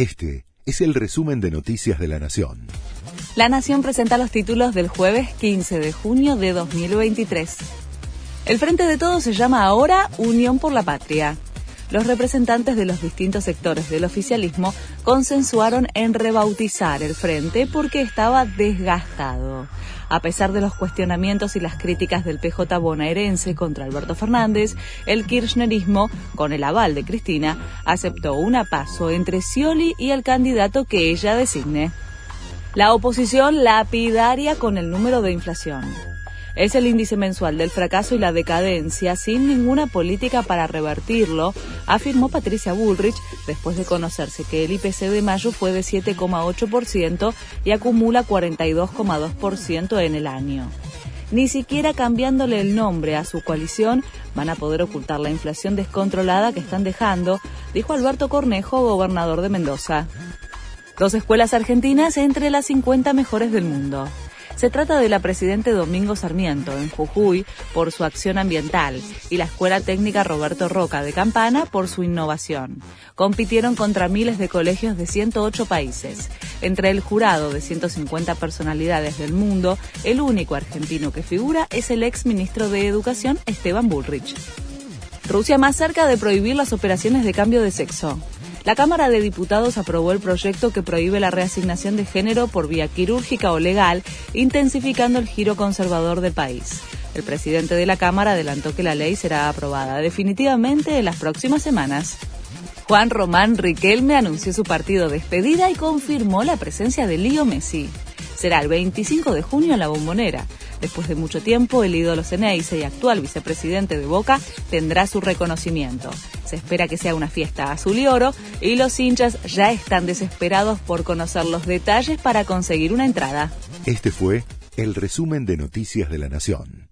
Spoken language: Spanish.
Este es el resumen de Noticias de la Nación. La Nación presenta los títulos del jueves 15 de junio de 2023. El Frente de Todos se llama ahora Unión por la Patria. Los representantes de los distintos sectores del oficialismo consensuaron en rebautizar el frente porque estaba desgastado. A pesar de los cuestionamientos y las críticas del PJ bonaerense contra Alberto Fernández, el kirchnerismo, con el aval de Cristina, aceptó un paso entre Scioli y el candidato que ella designe. La oposición lapidaria con el número de inflación. Es el índice mensual del fracaso y la decadencia sin ninguna política para revertirlo, afirmó Patricia Bullrich después de conocerse que el IPC de mayo fue de 7,8% y acumula 42,2% en el año. Ni siquiera cambiándole el nombre a su coalición van a poder ocultar la inflación descontrolada que están dejando, dijo Alberto Cornejo, gobernador de Mendoza. Dos escuelas argentinas entre las 50 mejores del mundo. Se trata de la Presidente Domingo Sarmiento en Jujuy por su acción ambiental y la Escuela Técnica Roberto Roca de Campana por su innovación. Compitieron contra miles de colegios de 108 países. Entre el jurado de 150 personalidades del mundo, el único argentino que figura es el ex ministro de Educación Esteban Bullrich. Rusia más cerca de prohibir las operaciones de cambio de sexo. La Cámara de Diputados aprobó el proyecto que prohíbe la reasignación de género por vía quirúrgica o legal, intensificando el giro conservador del país. El presidente de la Cámara adelantó que la ley será aprobada definitivamente en las próximas semanas. Juan Román Riquelme anunció su partido despedida y confirmó la presencia de Lío Messi. Será el 25 de junio en la bombonera. Después de mucho tiempo, el ídolo Ceneice y actual vicepresidente de Boca tendrá su reconocimiento. Se espera que sea una fiesta azul y oro y los hinchas ya están desesperados por conocer los detalles para conseguir una entrada. Este fue el resumen de Noticias de la Nación.